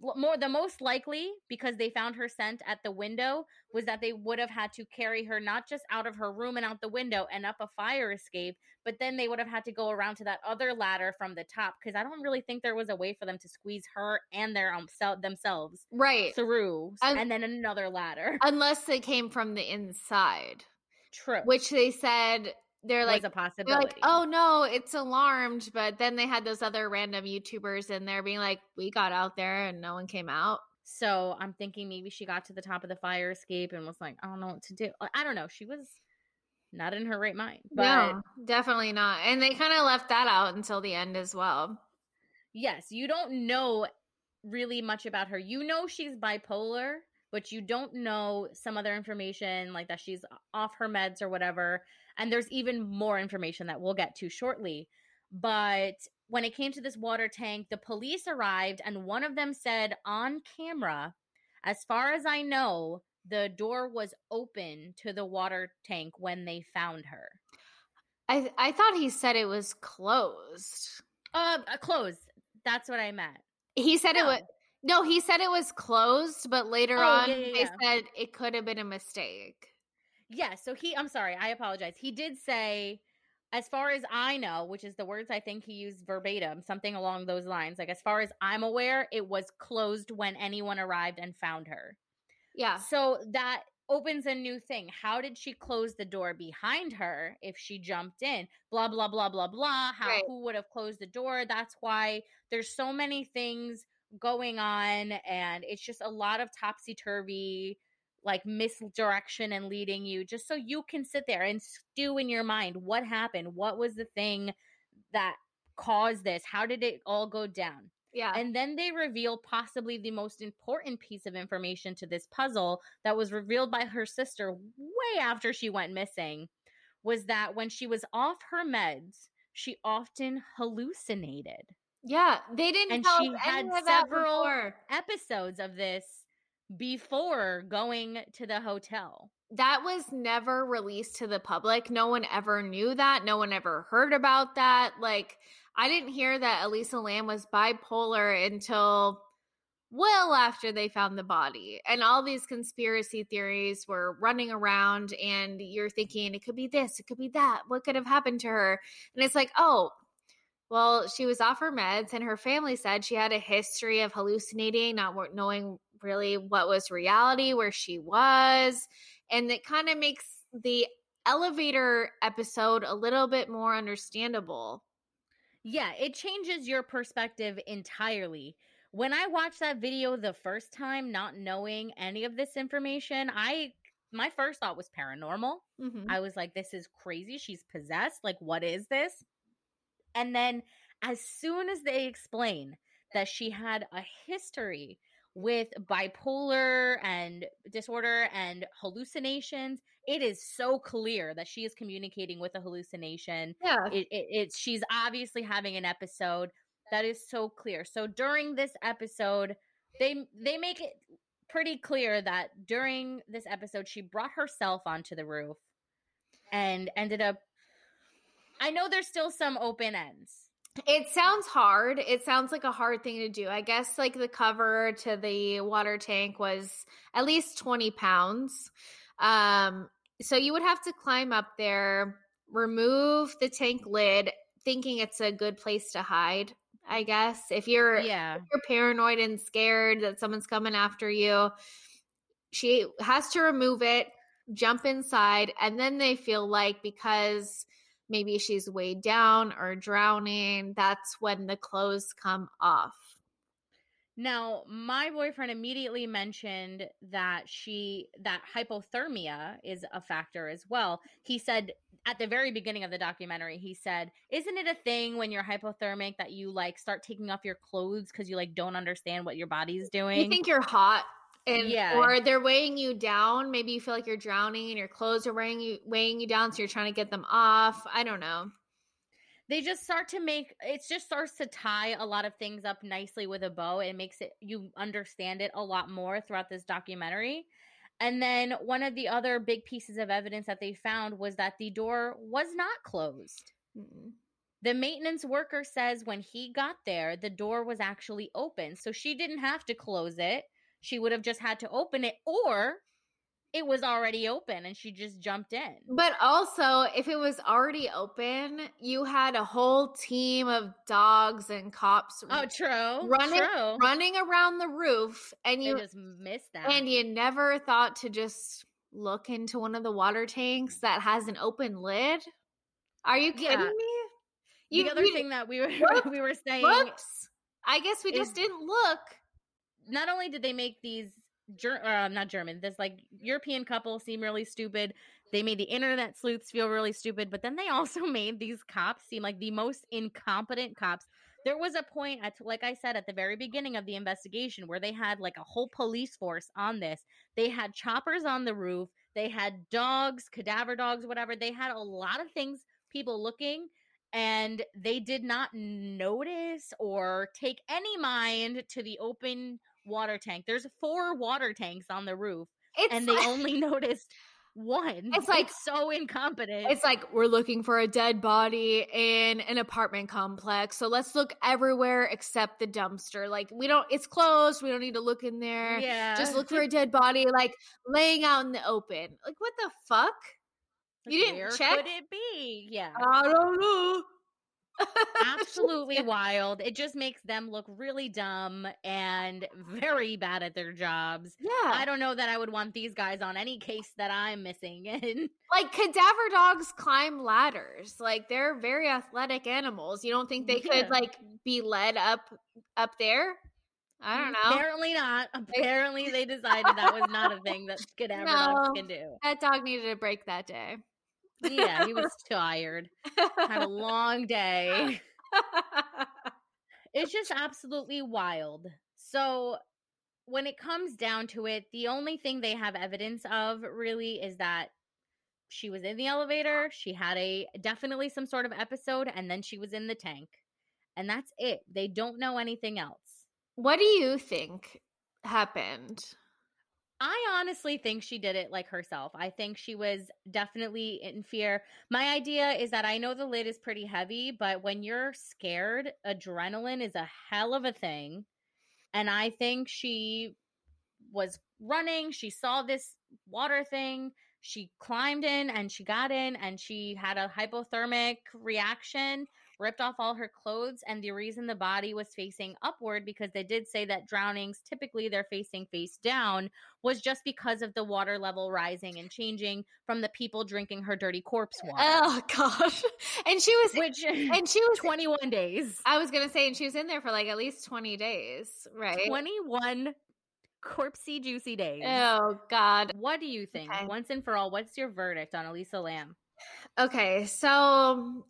more the most likely because they found her scent at the window was that they would have had to carry her not just out of her room and out the window and up a fire escape but then they would have had to go around to that other ladder from the top because i don't really think there was a way for them to squeeze her and their um, sel- themselves right. through Un- and then another ladder. Unless they came from the inside, True. which they said they're like a possibility. like, oh no, it's alarmed. But then they had those other random YouTubers in there being like, we got out there and no one came out. So I'm thinking maybe she got to the top of the fire escape and was like, I don't know what to do. I don't know. She was not in her right mind. But no, definitely not. And they kind of left that out until the end as well. yes, you don't know really much about her. You know she's bipolar, but you don't know some other information like that she's off her meds or whatever. And there's even more information that we'll get to shortly. But when it came to this water tank, the police arrived and one of them said on camera, as far as I know, the door was open to the water tank when they found her. I I thought he said it was closed. Uh, uh, closed. That's what I meant. He said it was no. He said it was closed, but later Oh, on yeah, yeah, they said it could have been a mistake. Yeah, so he I'm sorry, I apologize. He did say as far as I know, which is the words I think he used verbatim, something along those lines. Like as far as I'm aware, it was closed when anyone arrived and found her. Yeah, So that opens a new thing. How did she close the door behind her if she jumped in? Blah blah blah blah blah. How Right. who would have closed the door? That's why there's so many things going on and it's just a lot of topsy-turvy like misdirection and leading you just so you can sit there and stew in your mind what happened? What was the thing that caused this? How did it all go down? yeah. And then they reveal possibly the most important piece of information to this puzzle that was revealed by her sister way after she went missing was that when she was off her meds, she often hallucinated. Yeah, they didn't And she had several. Episodes of this before going to the hotel. that was never released to the public. No one ever knew that. No one ever heard about that. Like, I didn't hear that Elisa Lam was bipolar until well after they found the body. And all these conspiracy theories were running around, and you're thinking it could be this, it could be that. What could have happened to her? And it's like, oh, well, she was off her meds, and her family said she had a history of hallucinating, not knowing really what was reality, where she was. And it kind of makes the elevator episode a little bit more understandable. Yeah, it changes your perspective entirely. When I watched that video the first time, not knowing any of this information, I my first thought was paranormal. Mhm. I was like, this is crazy. She's possessed. Like, what is this? And then as soon as they explain that she had a history with bipolar and disorder and hallucinations, it is so clear that she is communicating with a hallucination. yeah. It, it, it's she's obviously having an episode that is so clear. So during this episode, they they make it pretty clear that during this episode she brought herself onto the roof and ended up I know there's still some open ends. It sounds hard. It sounds like a hard thing to do. I guess like the cover to the water tank was at least 20 pounds. Um, so you would have to climb up there, remove the tank lid, thinking it's a good place to hide. I guess if you're Yeah. you're paranoid and scared that someone's coming after you, she has to remove it, jump inside, and then they feel like because maybe she's weighed down or drowning, that's when the clothes come off. Now, my boyfriend immediately mentioned that she that hypothermia is a factor as well. He said at the very beginning of the documentary, he said, "Isn't it a thing when you're hypothermic that you like start taking off your clothes because you like don't understand what your body's doing?" You think you're hot. And, Yeah. or they're weighing you down. Maybe you feel like you're drowning and your clothes are weighing you weighing you down, so you're trying to get them off. I don't know. they just start to make it just starts to tie a lot of things up nicely with a bow it makes it you understand it a lot more throughout this documentary and then one of the other big pieces of evidence that they found was that the door was not closed Mm-mm. the maintenance worker says when he got there the door was actually open so she didn't have to close it she would have just had to open it or it was already open and she just jumped in But also, if it was already open, you had a whole team of dogs and cops oh true Running- true running around the roof, and they you just missed that and you never thought to just look into one of the water tanks that has an open lid. Are you kidding Yeah. me? the other you- thing that we were Whoops, we were saying Whoops! I guess we is- just didn't look. Not only did they make these Ger- uh, not German, this like European couple seem really stupid. They made the internet sleuths feel really stupid, but then they also made these cops seem like the most incompetent cops. There was a point at like I said at the very beginning of the investigation where they had like a whole police force on this. They had choppers on the roof, they had dogs, cadaver dogs, whatever. They had a lot of things people looking and they did not notice or take any mind to the open water tank. There's four water tanks on the roof, It's and they like, only noticed one. It's like- so incompetent. it's like we're looking for a dead body in an apartment complex, so let's look everywhere except the dumpster. Like we don't, it's closed. We don't need to look in there. yeah, Just look for a dead body, like laying out in the open. Like what the fuck? Like, you didn't check? Could it be? Yeah, I don't know. Absolutely wild. It just makes them look really dumb and very bad at their jobs. Yeah. I don't know that I would want these guys on any case that I'm missing in. like cadaver dogs climb ladders. Like they're very athletic animals. You don't think they Yeah. could like be led up up there? I don't mm, know. Apparently not. Apparently they decided that was not a thing that cadaver dogs can do. That dog needed a break that day. Yeah, he was tired. Had a long day. It's just absolutely wild. So when it comes down to it, the only thing they have evidence of really is that she was in the elevator, she had a definitely some sort of episode, and then she was in the tank. And that's it. They don't know anything else. what do you think happened? I honestly think she did it like herself. I think she was definitely in fear. My idea is that I know the lid is pretty heavy, but when you're scared, adrenaline is a hell of a thing. And I think she was running. She saw this water thing. She climbed in and she got in and she had a hypothermic reaction ripped off all her clothes. And the reason the body was facing upward, because they did say that drownings typically they're facing face down, was just because of the water level rising and changing from the people drinking her dirty corpse water. Oh gosh. And she was Which and she was 21 days. I was gonna say, and she was in there for like at least 20 days, right? 21 corpsey juicy days. Oh God. What do you think? Okay. Once and for all, what's your verdict on Elisa Lam? Okay, so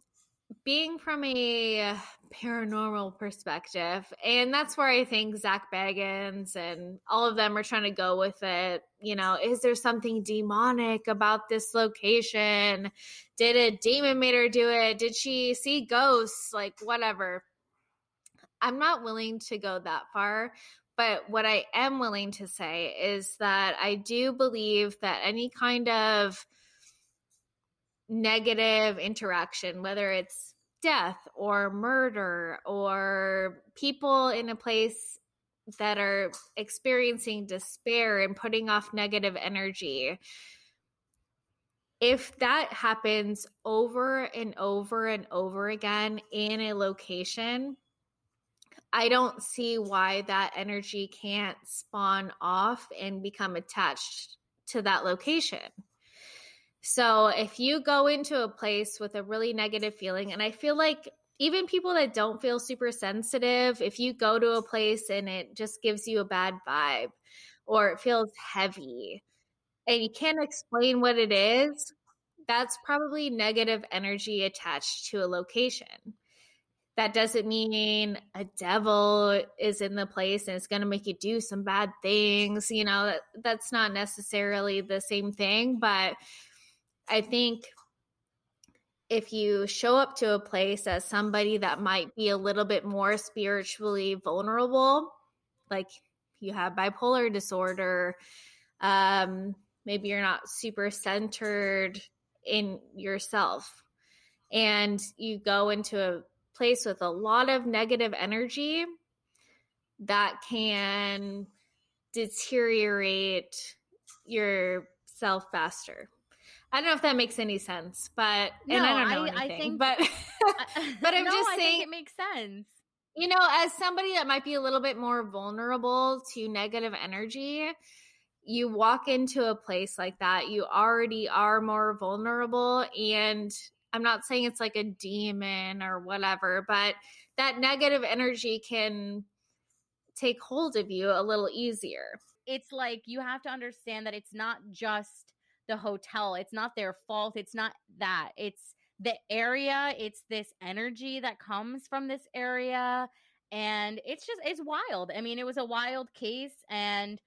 being from a paranormal perspective, and that's where I think Zak Bagans and all of them are trying to go with it. You know, is there something demonic about this location? Did a demon made her do it? Did she see ghosts? Like, whatever. I'm not willing to go that far. But what I am willing to say is that I do believe that any kind of negative interaction, whether it's death or murder or people in a place that are experiencing despair and putting off negative energy, if that happens over and over and over again in a location, I don't see why that energy can't spawn off and become attached to that location. So if you go into a place with a really negative feeling, and I feel like even people that don't feel super sensitive, if you go to a place and it just gives you a bad vibe or it feels heavy and you can't explain what it is, that's probably negative energy attached to a location. That doesn't mean a devil is in the place and it's going to make you do some bad things. You know, that, that's not necessarily the same thing, but I think if you show up to a place as somebody that might be a little bit more spiritually vulnerable, like you have bipolar disorder, um, maybe you're not super centered in yourself, and you go into a place with a lot of negative energy that can deteriorate yourself faster. I don't know if that makes any sense, but and No, I don't know I- I think- but but I'm No, just I saying think it makes sense. you know, as somebody that might be a little bit more vulnerable to negative energy, you walk into a place like that, you already are more vulnerable. And I'm not saying it's like a demon or whatever, but that negative energy can take hold of you a little easier. It's like you have to understand that it's not just the hotel. It's not their fault. It's not that. It's the area. It's this energy that comes from this area. And it's just, it's wild. I mean, it was a wild case. And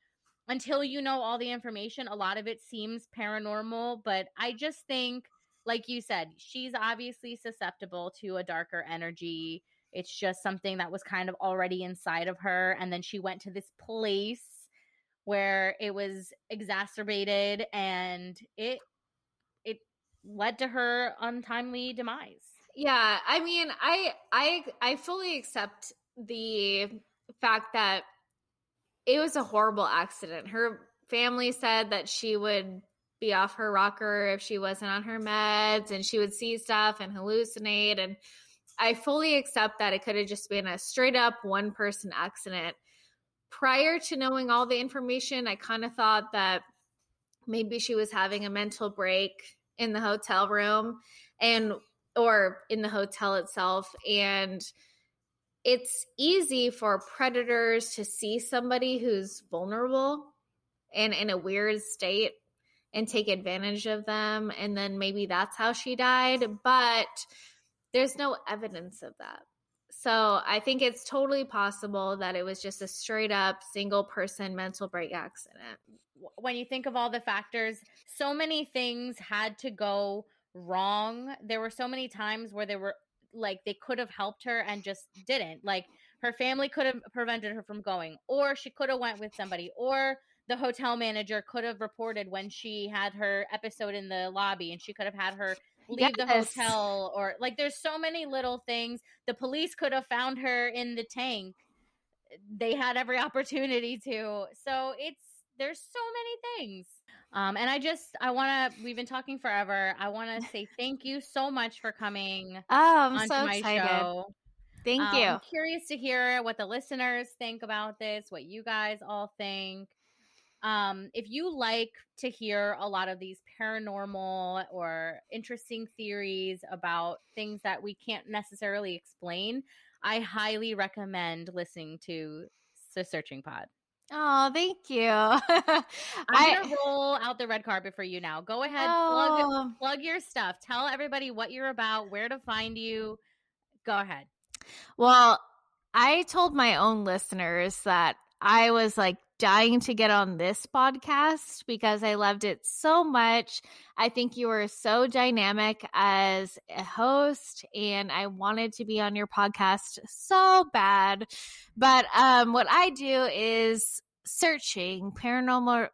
until you know all the information, a lot of it seems paranormal. But I just think, like you said, she's obviously susceptible to a darker energy. It's just something that was kind of already inside of her. And then she went to this place where it was exacerbated and it it led to her untimely demise. Yeah, I mean, I I I fully accept the fact that it was a horrible accident. Her family said that she would be off her rocker if she wasn't on her meds and she would see stuff and hallucinate and I fully accept that it could have just been a straight up one person accident. Prior to knowing all the information, I kind of thought that maybe she was having a mental break in the hotel room and or in the hotel itself. And it's easy for predators to see somebody who's vulnerable and in a weird state and take advantage of them and then maybe that's how she died but there's no evidence of that so i think it's totally possible that it was just a straight up single person mental break accident When you think of all the factors, so many things had to go wrong. There were so many times where they were like they could have helped her and just didn't. Like her family could have prevented her from going or she could have went with somebody or the hotel manager could have reported when she had her episode in the lobby and she could have had her leave the hotel or like there's so many little things the police could have found her in the tank they had every opportunity to so it's there's so many things Um, and I just, I want to, we've been talking forever. I want to say thank you so much for coming Oh, I'm onto so my excited. show. Thank Um, you. I'm curious to hear what the listeners think about this, what you guys all think. Um, if you like to hear a lot of these paranormal or interesting theories about things that we can't necessarily explain, I highly recommend listening to the Searching Pod. Oh, thank you. I'm I gonna roll out the red carpet for you now. Go ahead, plug Oh. plug your stuff. Tell everybody what you're about, where to find you. Go ahead. Well, I told my own listeners that I was like dying to get on this podcast because I loved it so much. I think you were so dynamic as a host and I wanted to be on your podcast so bad. But um what I do is searching paranormal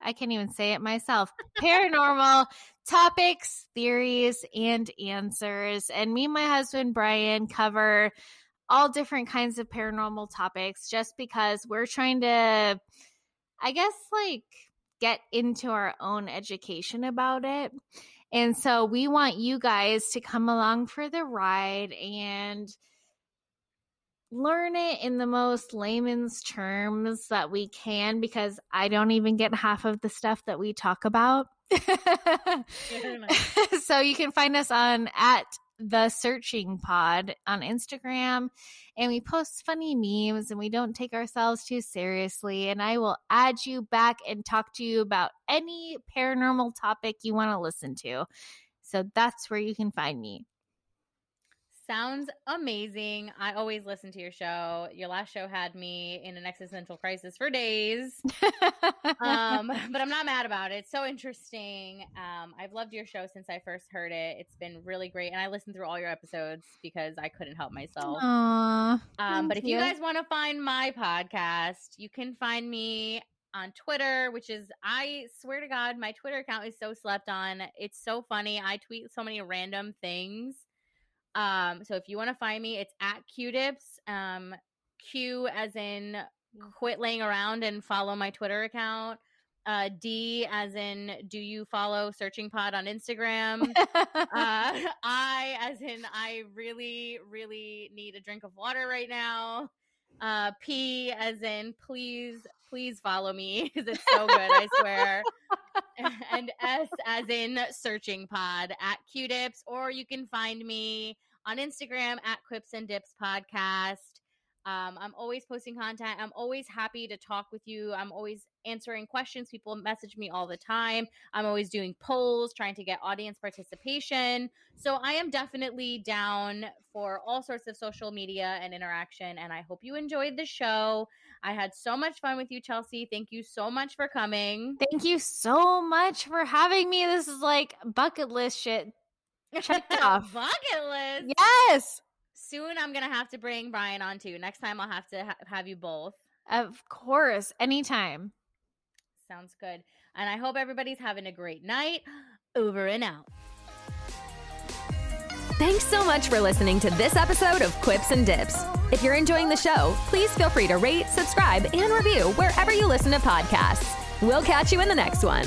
I can't even say it myself. Paranormal topics, theories, and answers. And me and my husband, Brian, cover all different kinds of paranormal topics just because we're trying to, I guess, like get into our own education about it. And so we want you guys to come along for the ride and learn it in the most layman's terms that we can because I don't even get half of the stuff that we talk about. so you can find us on at the searching pod on Instagram and we post funny memes and we don't take ourselves too seriously and I will add you back and talk to you about any paranormal topic you want to listen to. So that's where you can find me. Sounds amazing. I always listen to your show. Your last show had me in an existential crisis for days. Um, but I'm not mad about it. It's so interesting. Um, I've loved your show since I first heard it. It's been really great. And I listened through all your episodes because I couldn't help myself. Aww. Um, but if you you. guys want to find my podcast, you can find me on Twitter, which is I swear to God, my Twitter account is so slept on. It's so funny. I tweet so many random things. Um, so if you want to find me, it's at QDips. Um, Q as in quit laying around and follow my Twitter account. Uh, D as in do you follow Searching Pod on Instagram? uh, I, as in, I really, really need a drink of water right now. Uh, P, as in, please, please follow me because it's so good, I swear. and S, as in, searching pod at QDips, or you can find me on Instagram at Quips and Dips Podcast. Um, I'm always posting content. I'm always happy to talk with you. I'm always answering questions. People message me all the time. I'm always doing polls, trying to get audience participation. So I am definitely down for all sorts of social media and interaction. And I hope you enjoyed the show. I had so much fun with you, Chelsie. Thank you so much for coming. Thank you so much for having me. This is like bucket list shit. Checked off. Bucket list. Yes, Soon I'm going to have to bring Brian on too. Next time I'll have to ha- have you both. of course. Anytime. Sounds good. And I hope everybody's having a great night. Over and out. Thanks so much for listening to this episode of Quips and Dips. If you're enjoying the show, please feel free to rate, subscribe, and review wherever you listen to podcasts. We'll catch you in the next one.